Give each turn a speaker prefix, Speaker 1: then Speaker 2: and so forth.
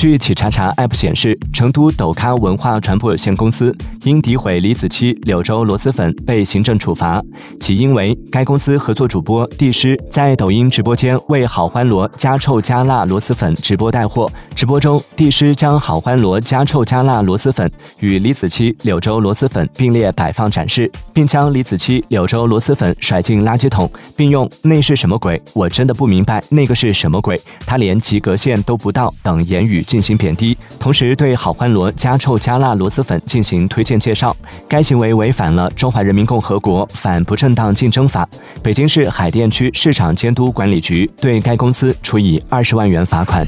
Speaker 1: 据企查查 App 显示，成都斗咖文化传播有限公司因诋毁李子柒柳州螺蛳粉被行政处罚，起因为该公司合作主播帝师在抖音直播间为好欢螺加臭加辣螺蛳粉直播带货，直播中帝师将好欢螺加臭加辣螺蛳粉与李子柒柳州螺蛳粉并列摆放展示，并将李子柒柳州螺蛳粉甩进垃圾桶，并用“那是什么鬼？我真的不明白那个是什么鬼，他连及格线都不到”等言语。进行贬低，同时对好欢螺加臭加辣螺蛳粉进行推荐介绍，该行为违反了《中华人民共和国反不正当竞争法》。北京市海淀区市场监督管理局对该公司处以二十万元罚款。